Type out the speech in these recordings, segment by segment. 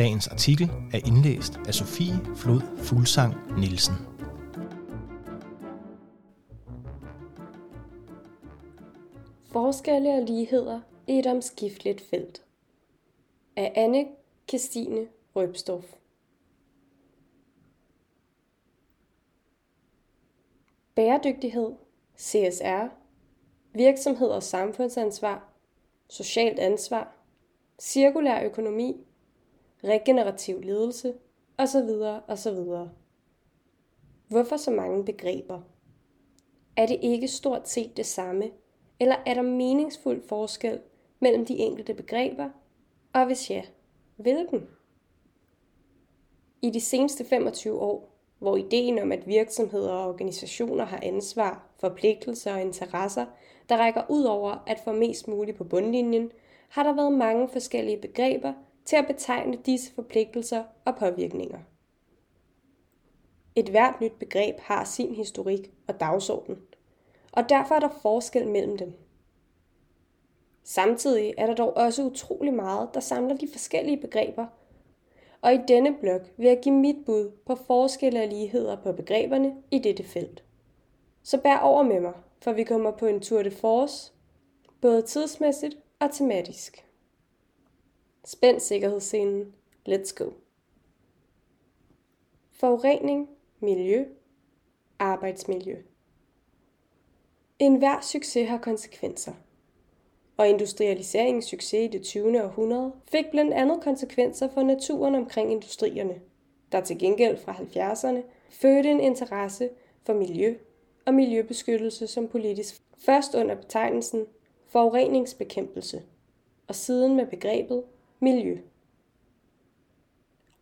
Dagens artikel er indlæst af Sofie Flod Fuglsang Nielsen. Forskelle og ligheder i et omskifteligt felt. Af Anne Christine Røbstof. Bæredygtighed, CSR, virksomhed og samfundsansvar, socialt ansvar, cirkulær økonomi, regenerativ ledelse osv. osv. Hvorfor så mange begreber? Er det ikke stort set det samme, eller er der meningsfuld forskel mellem de enkelte begreber, og hvis ja, hvilken? I de seneste 25 år, hvor ideen om, at virksomheder og organisationer har ansvar, forpligtelser og interesser, der rækker ud over at få mest muligt på bundlinjen, har der været mange forskellige begreber til at betegne disse forpligtelser og påvirkninger. Et hvert nyt begreb har sin historik og dagsorden, og derfor er der forskel mellem dem. Samtidig er der dog også utrolig meget, der samler de forskellige begreber, og i denne blog vil jeg give mit bud på forskelle og ligheder på begreberne i dette felt. Så bær over med mig, for vi kommer på en tur de force, både tidsmæssigt og tematisk. Spænd sikkerhedsscenen. Let's go. Forurening, miljø, arbejdsmiljø. En hver succes har konsekvenser. Og industrialiseringens succes i det 20. århundrede fik blandt andet konsekvenser for naturen omkring industrierne, der til gengæld fra 70'erne fødte en interesse for miljø og miljøbeskyttelse som politisk først under betegnelsen forureningsbekæmpelse og siden med begrebet Miljø.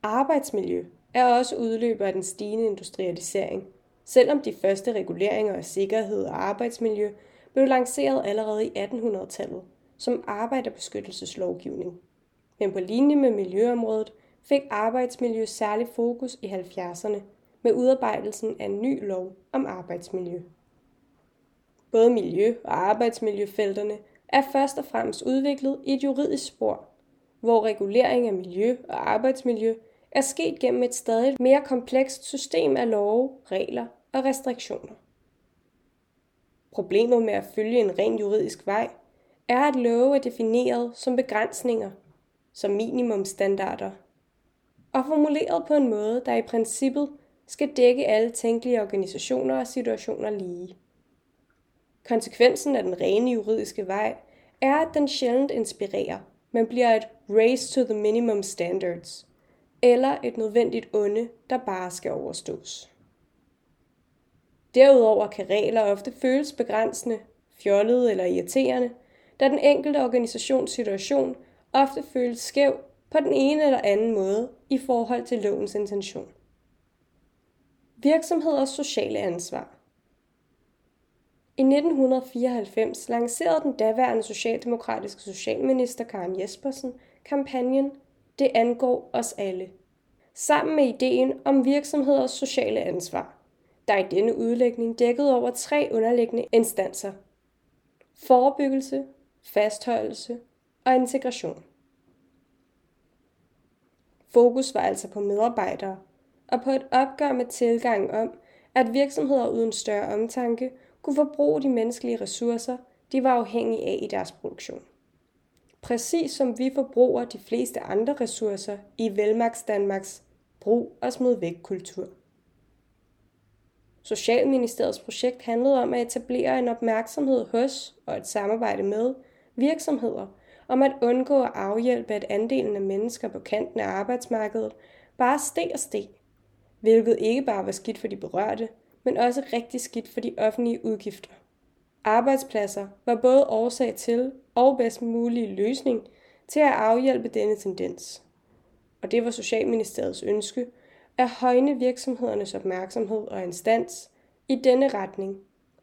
Arbejdsmiljø er også udløber af den stigende industrialisering, selvom de første reguleringer af sikkerhed og arbejdsmiljø blev lanceret allerede i 1800-tallet som arbejderbeskyttelseslovgivning. Men på linje med miljøområdet fik arbejdsmiljø særlig fokus i 70'erne med udarbejdelsen af en ny lov om arbejdsmiljø. Både miljø- og arbejdsmiljøfelterne er først og fremmest udviklet i et juridisk spor, hvor regulering af miljø og arbejdsmiljø er sket gennem et stadig mere komplekst system af love, regler og restriktioner. Problemet med at følge en ren juridisk vej er, at love er defineret som begrænsninger, som minimumstandarder, og formuleret på en måde, der i princippet skal dække alle tænkelige organisationer og situationer lige. Konsekvensen af den rene juridiske vej er, at den sjældent inspirerer, men bliver et race to the minimum standards, eller et nødvendigt onde, der bare skal overstås. Derudover kan regler ofte føles begrænsende, fjollede eller irriterende, da den enkelte organisations situation ofte føles skæv på den ene eller anden måde i forhold til lovens intention. Virksomheders sociale ansvar i 1994 lancerede den daværende socialdemokratiske socialminister Karen Jespersen kampagnen Det angår os alle, sammen med ideen om virksomheders sociale ansvar, der i denne udlægning dækkede over tre underliggende instanser. Forebyggelse, fastholdelse og integration. Fokus var altså på medarbejdere og på et opgør med tilgang om, at virksomheder uden større omtanke kunne forbruge de menneskelige ressourcer, de var afhængige af i deres produktion. Præcis som vi forbruger de fleste andre ressourcer i Velmaks Danmarks brug og smid væk kultur. Socialministeriets projekt handlede om at etablere en opmærksomhed hos og et samarbejde med virksomheder om at undgå at afhjælpe, at andelen af mennesker på kanten af arbejdsmarkedet bare steg og steg, hvilket ikke bare var skidt for de berørte, men også rigtig skidt for de offentlige udgifter. Arbejdspladser var både årsag til og bedst mulige løsning til at afhjælpe denne tendens. Og det var Socialministeriets ønske, at højne virksomhedernes opmærksomhed og instans i denne retning,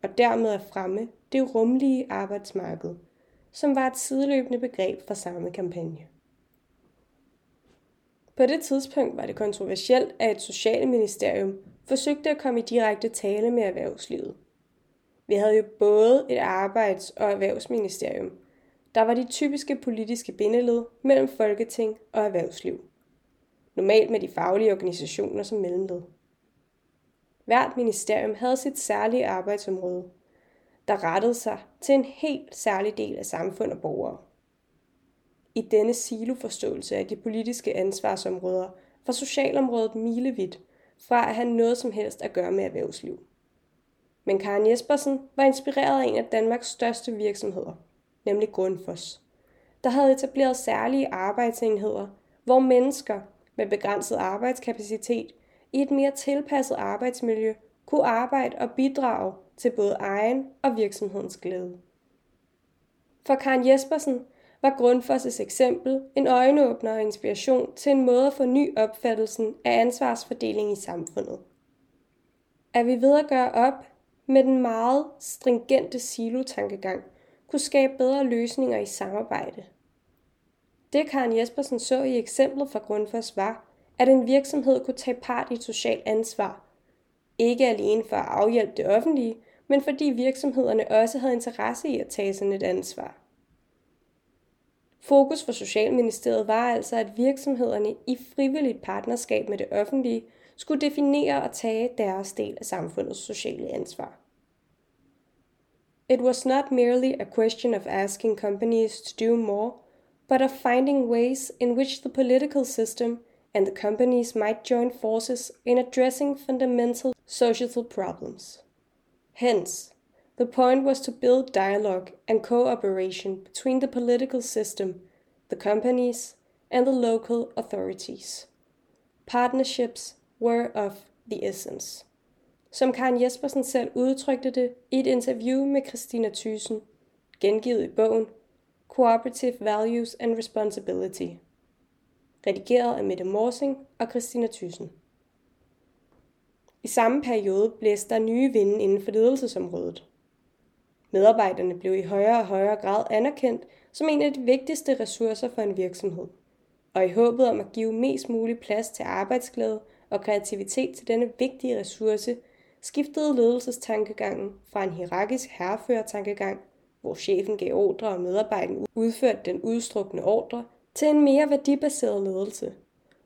og dermed at fremme det rumlige arbejdsmarked, som var et sideløbende begreb for samme kampagne. På det tidspunkt var det kontroversielt, at et socialministerium forsøgte at komme i direkte tale med erhvervslivet. Vi havde jo både et arbejds- og erhvervsministerium, der var de typiske politiske bindeled mellem folketing og erhvervsliv. Normalt med de faglige organisationer som mellemled. Hvert ministerium havde sit særlige arbejdsområde, der rettede sig til en helt særlig del af samfund og borgere. I denne siloforståelse af de politiske ansvarsområder var socialområdet milevidt fra at have noget som helst at gøre med erhvervsliv. Men Karen Jespersen var inspireret af en af Danmarks største virksomheder, nemlig Grundfos, der havde etableret særlige arbejdsenheder, hvor mennesker med begrænset arbejdskapacitet i et mere tilpasset arbejdsmiljø kunne arbejde og bidrage til både egen og virksomhedens glæde. For Karen Jespersen var Grundfos' eksempel en øjenåbner og inspiration til en måde at forny ny opfattelsen af ansvarsfordeling i samfundet. Er vi ved at gøre op med den meget stringente silo-tankegang, kunne skabe bedre løsninger i samarbejde. Det Karen Jespersen så i eksemplet fra Grundfos var, at en virksomhed kunne tage part i et socialt ansvar. Ikke alene for at afhjælpe det offentlige, men fordi virksomhederne også havde interesse i at tage sådan et ansvar. Fokus for Socialministeriet var altså, at virksomhederne i frivilligt partnerskab med det offentlige skulle definere og tage deres del af samfundets sociale ansvar. It was not merely a question of asking companies to do more, but of finding ways in which the political system and the companies might join forces in addressing fundamental societal problems. Hence, the point was to build dialogue and cooperation between the political system, the companies, and the local authorities. Partnerships were of the essence. Som Karen Jespersen selv udtrykte det i et interview med Christina Thyssen, gengivet i bogen Cooperative Values and Responsibility, redigeret af Mette Morsing og Christina Thyssen. I samme periode blæste der nye vinde inden for ledelsesområdet. Medarbejderne blev i højere og højere grad anerkendt som en af de vigtigste ressourcer for en virksomhed. Og i håbet om at give mest mulig plads til arbejdsglæde og kreativitet til denne vigtige ressource, skiftede ledelsestankegangen fra en hierarkisk herreførertankegang, hvor chefen gav ordre og medarbejderen udførte den udstrukne ordre, til en mere værdibaseret ledelse,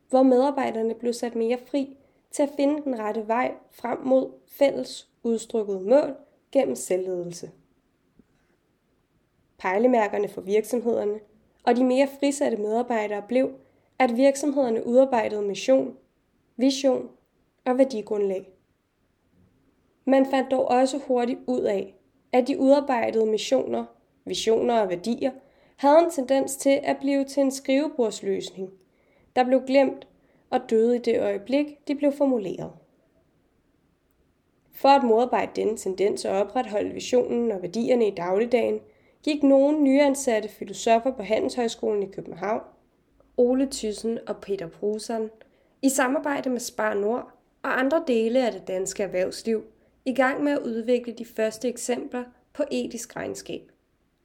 hvor medarbejderne blev sat mere fri til at finde den rette vej frem mod fælles udstrukket mål gennem selvledelse. Pejlemærkerne for virksomhederne og de mere frisatte medarbejdere blev, at virksomhederne udarbejdede mission, vision og værdigrundlag. Man fandt dog også hurtigt ud af, at de udarbejdede missioner, visioner og værdier havde en tendens til at blive til en skrivebordsløsning, der blev glemt og døde i det øjeblik, de blev formuleret. For at modarbejde denne tendens og opretholde visionen og værdierne i dagligdagen, gik nogle nyansatte filosofer på Handelshøjskolen i København, Ole Thyssen og Peter Brusen, i samarbejde med Spar Nord og andre dele af det danske erhvervsliv, i gang med at udvikle de første eksempler på etisk regnskab.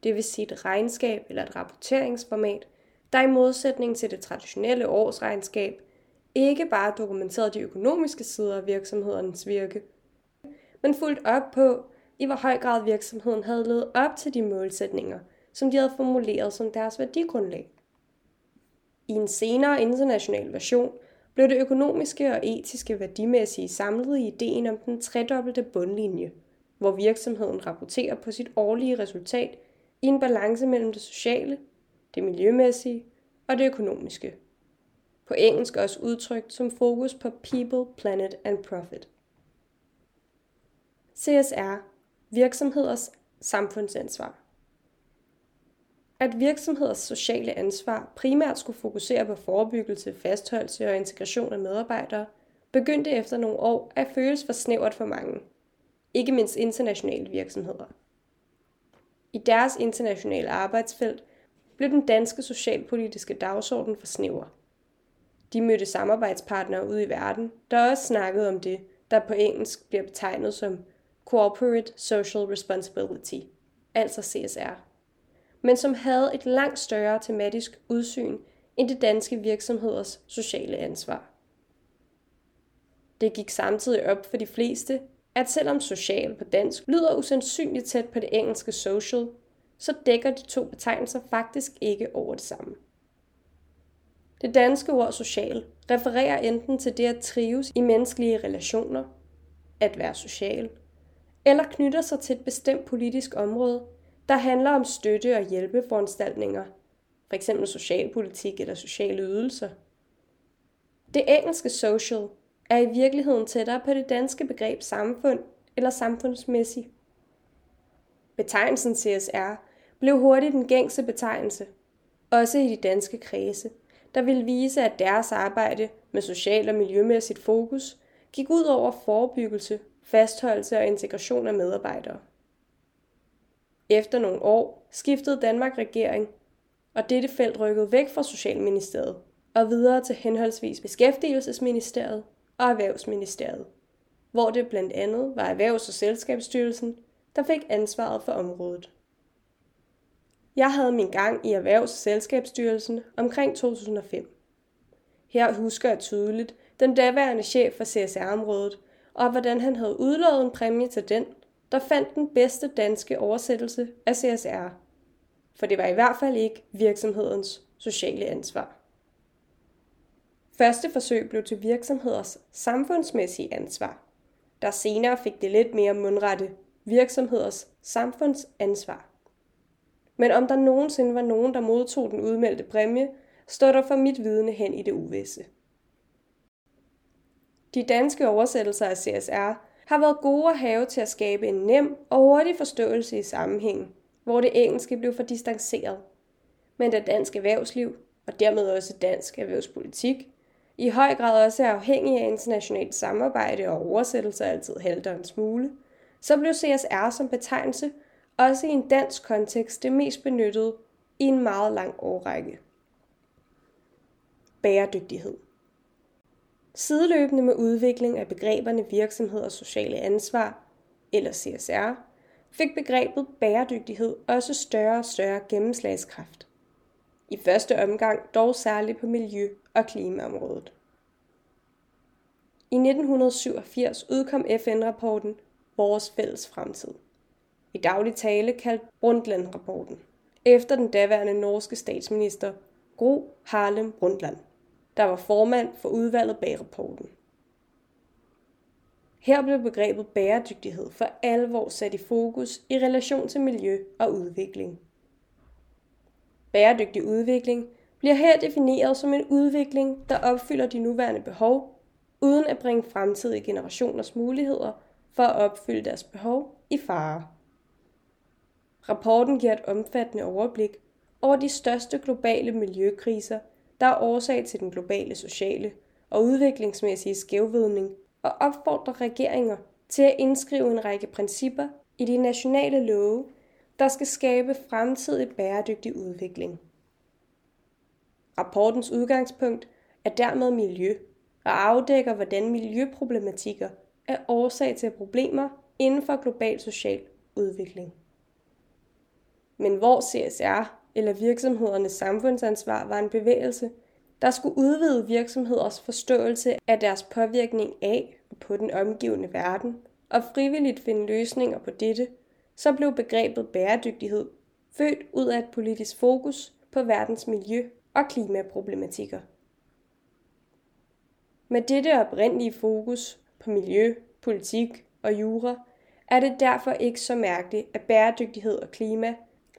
Det vil sige et regnskab eller et rapporteringsformat, der i modsætning til det traditionelle årsregnskab ikke bare dokumenterede de økonomiske sider af virksomhedernes virke, men fuldt op på, i hvor høj grad virksomheden havde levet op til de målsætninger, som de havde formuleret som deres værdigrundlag. I en senere international version blev det økonomiske og etiske værdimæssige samlet i ideen om den tredobbelte bundlinje, hvor virksomheden rapporterer på sit årlige resultat i en balance mellem det sociale, det miljømæssige og det økonomiske. På engelsk også udtrykt som fokus på People, Planet and Profit. CSR Virksomheders samfundsansvar at virksomheders sociale ansvar primært skulle fokusere på forebyggelse, fastholdelse og integration af medarbejdere, begyndte efter nogle år at føles for snævert for mange, ikke mindst internationale virksomheder. I deres internationale arbejdsfelt blev den danske socialpolitiske dagsorden for snæver. De mødte samarbejdspartnere ude i verden, der også snakkede om det, der på engelsk bliver betegnet som Corporate Social Responsibility, altså CSR, men som havde et langt større tematisk udsyn end det danske virksomheders sociale ansvar. Det gik samtidig op for de fleste, at selvom social på dansk lyder usandsynligt tæt på det engelske social, så dækker de to betegnelser faktisk ikke over det samme. Det danske ord social refererer enten til det at trives i menneskelige relationer, at være social, eller knytter sig til et bestemt politisk område, der handler om støtte og hjælpeforanstaltninger, f.eks. socialpolitik eller sociale ydelser. Det engelske social er i virkeligheden tættere på det danske begreb samfund eller samfundsmæssig. Betegnelsen CSR blev hurtigt den gængse betegnelse, også i de danske kredse, der ville vise, at deres arbejde med social og miljømæssigt fokus gik ud over forebyggelse, fastholdelse og integration af medarbejdere. Efter nogle år skiftede Danmark regering, og dette felt rykkede væk fra Socialministeriet og videre til henholdsvis Beskæftigelsesministeriet og Erhvervsministeriet, hvor det blandt andet var Erhvervs- og Selskabsstyrelsen, der fik ansvaret for området. Jeg havde min gang i Erhvervs- og Selskabsstyrelsen omkring 2005. Her husker jeg tydeligt den daværende chef for CSR-området, og hvordan han havde udlovet en præmie til den, der fandt den bedste danske oversættelse af CSR. For det var i hvert fald ikke virksomhedens sociale ansvar. Første forsøg blev til virksomheders samfundsmæssige ansvar, der senere fik det lidt mere mundrette virksomheders samfundsansvar. Men om der nogensinde var nogen, der modtog den udmeldte præmie, står der for mit vidne hen i det uvisse. De danske oversættelser af CSR har været gode at have til at skabe en nem og hurtig forståelse i sammenhængen, hvor det engelske blev for distanceret. Men da dansk erhvervsliv, og dermed også dansk erhvervspolitik, i høj grad også er afhængig af internationalt samarbejde og oversættelser altid halter en smule, så blev CSR som betegnelse også i en dansk kontekst det mest benyttede i en meget lang årrække. Bæredygtighed Sideløbende med udvikling af begreberne virksomhed og sociale ansvar, eller CSR, fik begrebet bæredygtighed også større og større gennemslagskraft. I første omgang dog særligt på miljø- og klimaområdet. I 1987 udkom FN-rapporten Vores fælles fremtid. I daglig tale kaldt Brundtland-rapporten, efter den daværende norske statsminister Gro Harlem Brundtland der var formand for udvalget bag rapporten. Her blev begrebet bæredygtighed for alvor sat i fokus i relation til miljø og udvikling. Bæredygtig udvikling bliver her defineret som en udvikling, der opfylder de nuværende behov, uden at bringe fremtidige generationers muligheder for at opfylde deres behov i fare. Rapporten giver et omfattende overblik over de største globale miljøkriser – der er årsag til den globale sociale og udviklingsmæssige skævvidning og opfordrer regeringer til at indskrive en række principper i de nationale love, der skal skabe fremtidig bæredygtig udvikling. Rapportens udgangspunkt er dermed miljø og afdækker, hvordan miljøproblematikker er årsag til problemer inden for global social udvikling. Men hvor CSR eller virksomhedernes samfundsansvar var en bevægelse, der skulle udvide virksomheders forståelse af deres påvirkning af og på den omgivende verden, og frivilligt finde løsninger på dette, så blev begrebet bæredygtighed født ud af et politisk fokus på verdens miljø- og klimaproblematikker. Med dette oprindelige fokus på miljø, politik og jura, er det derfor ikke så mærkeligt, at bæredygtighed og klima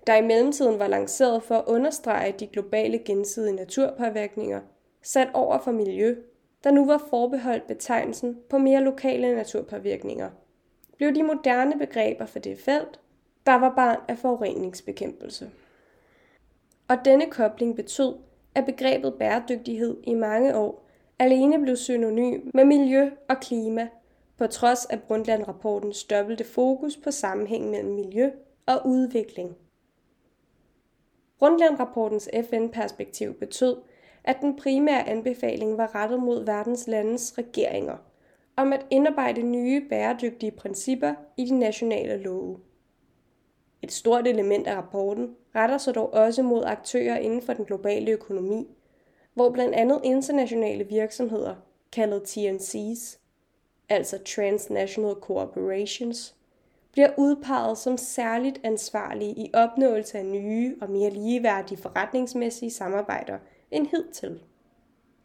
der i mellemtiden var lanceret for at understrege de globale gensidige naturpåvirkninger, sat over for miljø, der nu var forbeholdt betegnelsen på mere lokale naturpåvirkninger, blev de moderne begreber for det felt, der var barn af forureningsbekæmpelse. Og denne kobling betød, at begrebet bæredygtighed i mange år alene blev synonym med miljø og klima, på trods af Brundtland-rapportens dobbelte fokus på sammenhæng mellem miljø og udvikling. Brundtland-rapportens FN-perspektiv betød, at den primære anbefaling var rettet mod verdens landes regeringer, om at indarbejde nye bæredygtige principper i de nationale love. Et stort element af rapporten retter sig dog også mod aktører inden for den globale økonomi, hvor blandt andet internationale virksomheder, kaldet TNC's, altså Transnational Corporations, bliver udpeget som særligt ansvarlige i opnåelse af nye og mere ligeværdige forretningsmæssige samarbejder end hidtil.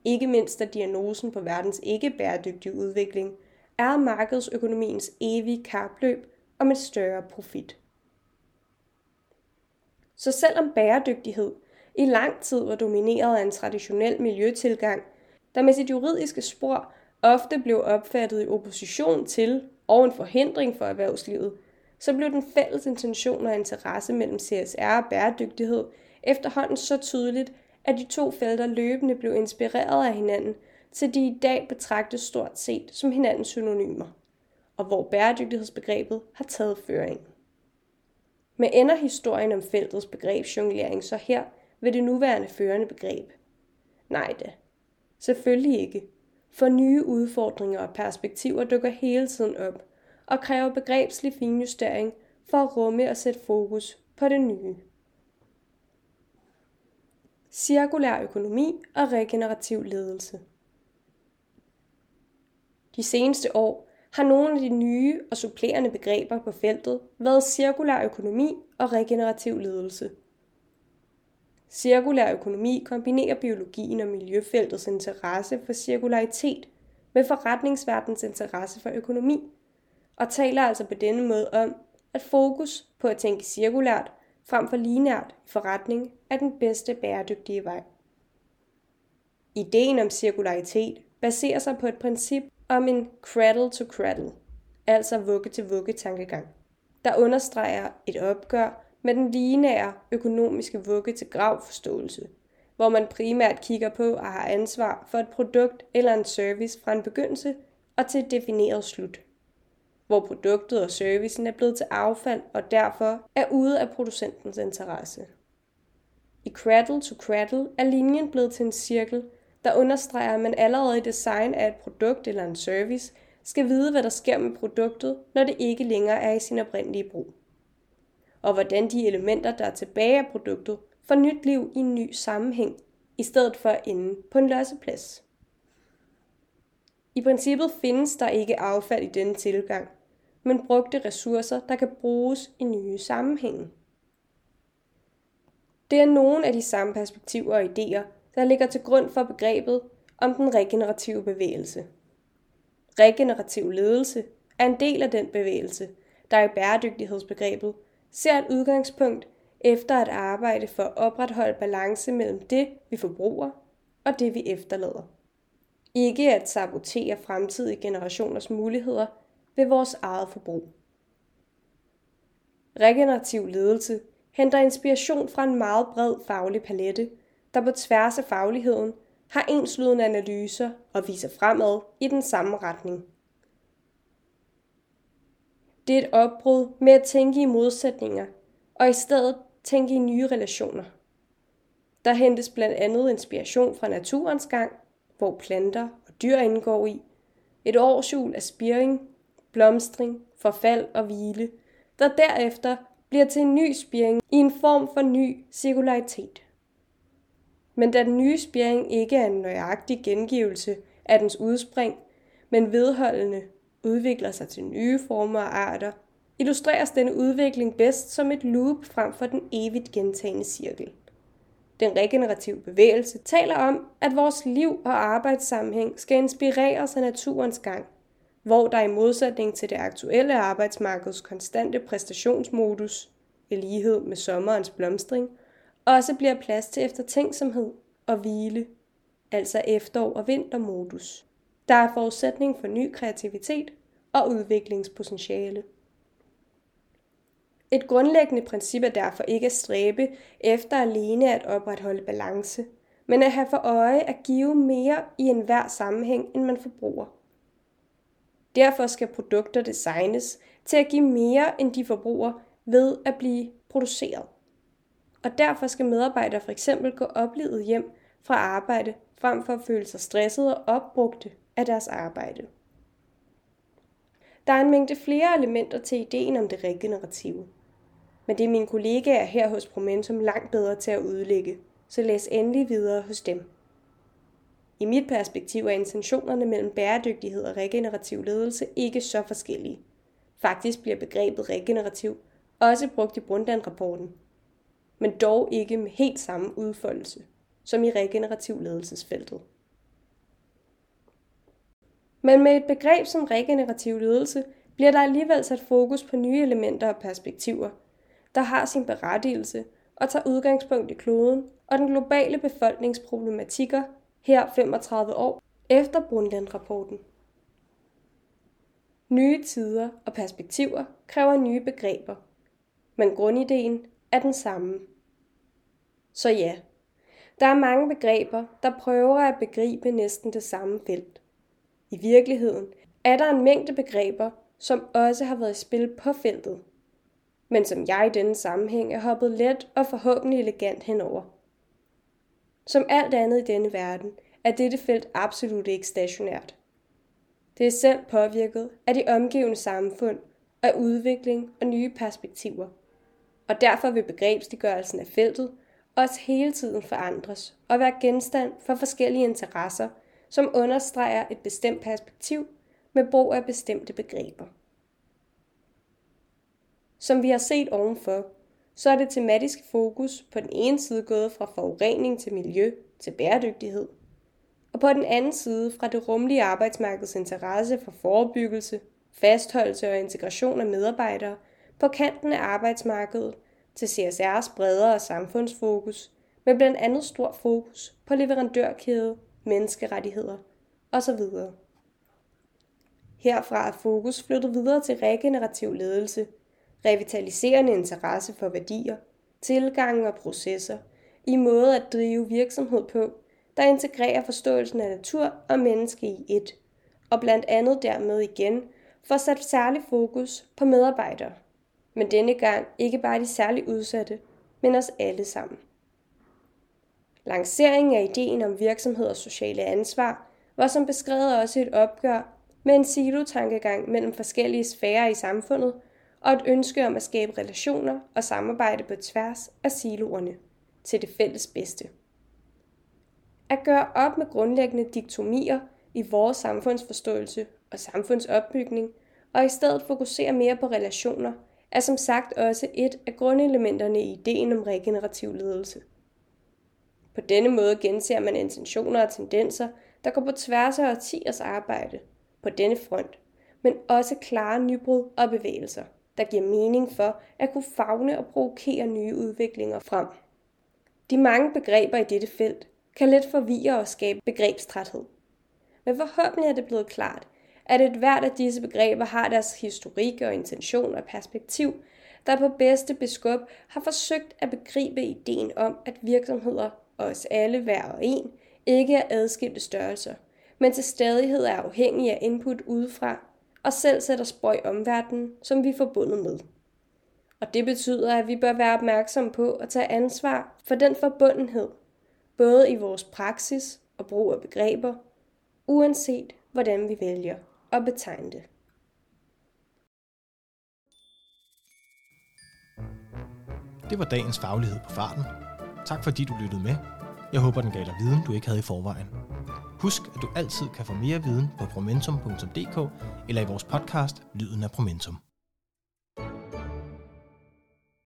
Ikke mindst er diagnosen på verdens ikke-bæredygtige udvikling er markedsøkonomiens evige kapløb om et større profit. Så selvom bæredygtighed i lang tid var domineret af en traditionel miljøtilgang, der med sit juridiske spor ofte blev opfattet i opposition til og en forhindring for erhvervslivet, så blev den fælles intention og interesse mellem CSR og bæredygtighed efterhånden så tydeligt, at de to felter løbende blev inspireret af hinanden, så de i dag betragtes stort set som hinandens synonymer, og hvor bæredygtighedsbegrebet har taget føring. Men ender historien om feltets begrebsjonglering så her ved det nuværende førende begreb? Nej da. Selvfølgelig ikke. For nye udfordringer og perspektiver dukker hele tiden op, og kræver begrebslig finjustering for at rumme og sætte fokus på det nye. Cirkulær økonomi og regenerativ ledelse. De seneste år har nogle af de nye og supplerende begreber på feltet været cirkulær økonomi og regenerativ ledelse. Cirkulær økonomi kombinerer biologien og miljøfeltets interesse for cirkularitet med forretningsverdens interesse for økonomi, og taler altså på denne måde om, at fokus på at tænke cirkulært frem for linært i forretning er den bedste bæredygtige vej. Ideen om cirkularitet baserer sig på et princip om en cradle to cradle, altså vugge til vugge tankegang, der understreger et opgør med den lineære økonomiske vugge til grav forståelse, hvor man primært kigger på og har ansvar for et produkt eller en service fra en begyndelse og til et defineret slut hvor produktet og servicen er blevet til affald og derfor er ude af producentens interesse. I Cradle to Cradle er linjen blevet til en cirkel, der understreger, at man allerede i design af et produkt eller en service skal vide, hvad der sker med produktet, når det ikke længere er i sin oprindelige brug. Og hvordan de elementer, der er tilbage af produktet, får nyt liv i en ny sammenhæng, i stedet for inde på en losseplads. I princippet findes der ikke affald i denne tilgang, men brugte ressourcer, der kan bruges i nye sammenhænge. Det er nogle af de samme perspektiver og idéer, der ligger til grund for begrebet om den regenerative bevægelse. Regenerativ ledelse er en del af den bevægelse, der i bæredygtighedsbegrebet ser et udgangspunkt efter at arbejde for at opretholde balance mellem det, vi forbruger, og det, vi efterlader. Ikke at sabotere fremtidige generationers muligheder ved vores eget forbrug. Regenerativ ledelse henter inspiration fra en meget bred faglig palette, der på tværs af fagligheden har enslydende analyser og viser fremad i den samme retning. Det er et opbrud med at tænke i modsætninger, og i stedet tænke i nye relationer. Der hentes blandt andet inspiration fra naturens gang, hvor planter og dyr indgår i, et årsjul af spiring blomstring, forfald og hvile, der derefter bliver til en ny spiring i en form for ny cirkularitet. Men da den nye spiring ikke er en nøjagtig gengivelse af dens udspring, men vedholdende udvikler sig til nye former og arter, illustreres denne udvikling bedst som et loop frem for den evigt gentagende cirkel. Den regenerative bevægelse taler om, at vores liv og arbejdssammenhæng skal inspireres af naturens gang, hvor der i modsætning til det aktuelle arbejdsmarkeds konstante præstationsmodus, i lighed med sommerens blomstring, også bliver plads til eftertænksomhed og hvile, altså efterår- og vintermodus. Der er forudsætning for ny kreativitet og udviklingspotentiale. Et grundlæggende princip er derfor ikke at stræbe efter alene at opretholde balance, men at have for øje at give mere i enhver sammenhæng, end man forbruger. Derfor skal produkter designes til at give mere, end de forbruger ved at blive produceret. Og derfor skal medarbejdere for eksempel gå oplevet hjem fra arbejde, frem for at føle sig stresset og opbrugte af deres arbejde. Der er en mængde flere elementer til ideen om det regenerative. Men det er mine kollegaer her hos Promentum langt bedre til at udlægge, så læs endelig videre hos dem. I mit perspektiv er intentionerne mellem bæredygtighed og regenerativ ledelse ikke så forskellige. Faktisk bliver begrebet regenerativ også brugt i Brundtland-rapporten, men dog ikke med helt samme udfoldelse som i regenerativ ledelsesfeltet. Men med et begreb som regenerativ ledelse bliver der alligevel sat fokus på nye elementer og perspektiver, der har sin berettigelse og tager udgangspunkt i kloden og den globale befolkningsproblematikker her 35 år efter Brundtland-rapporten. Nye tider og perspektiver kræver nye begreber, men grundideen er den samme. Så ja, der er mange begreber, der prøver at begribe næsten det samme felt. I virkeligheden er der en mængde begreber, som også har været i spil på feltet, men som jeg i denne sammenhæng er hoppet let og forhåbentlig elegant henover. Som alt andet i denne verden er dette felt absolut ikke stationært. Det er selv påvirket af de omgivende samfund, af udvikling og nye perspektiver. Og derfor vil begrebsliggørelsen af feltet også hele tiden forandres og være genstand for forskellige interesser, som understreger et bestemt perspektiv med brug af bestemte begreber. Som vi har set ovenfor, så er det tematiske fokus på den ene side gået fra forurening til miljø til bæredygtighed, og på den anden side fra det rumlige arbejdsmarkeds interesse for forebyggelse, fastholdelse og integration af medarbejdere på kanten af arbejdsmarkedet til CSR's bredere samfundsfokus, med blandt andet stor fokus på leverandørkæde, menneskerettigheder osv. Herfra er fokus flyttet videre til regenerativ ledelse, revitaliserende interesse for værdier, tilgange og processer, i måde at drive virksomhed på, der integrerer forståelsen af natur og menneske i et, og blandt andet dermed igen får sat særlig fokus på medarbejdere men denne gang ikke bare de særligt udsatte, men os alle sammen. Lanceringen af ideen om virksomheders sociale ansvar var som beskrevet også et opgør med en silotankegang mellem forskellige sfærer i samfundet og et ønske om at skabe relationer og samarbejde på tværs af siloerne til det fælles bedste. At gøre op med grundlæggende diktomier i vores samfundsforståelse og samfundsopbygning, og i stedet fokusere mere på relationer er som sagt også et af grundelementerne i ideen om regenerativ ledelse. På denne måde genser man intentioner og tendenser, der går på tværs af årtiers arbejde på denne front, men også klare nybrud og bevægelser, der giver mening for at kunne fagne og provokere nye udviklinger frem. De mange begreber i dette felt kan let forvirre og skabe begrebstræthed. Men forhåbentlig er det blevet klart, at et hvert af disse begreber har deres historik og intention og perspektiv, der på bedste beskub har forsøgt at begribe ideen om, at virksomheder, os alle hver og en, ikke er adskilte størrelser, men til stadighed er afhængige af input udefra, og selv sætter spøj omverdenen, som vi er forbundet med. Og det betyder, at vi bør være opmærksomme på at tage ansvar for den forbundenhed, både i vores praksis og brug af begreber, uanset hvordan vi vælger at betegne det. Det var dagens faglighed på farten. Tak fordi du lyttede med. Jeg håber, den gav dig viden, du ikke havde i forvejen. Husk, at du altid kan få mere viden på promentum.dk eller i vores podcast Lyden af Promentum.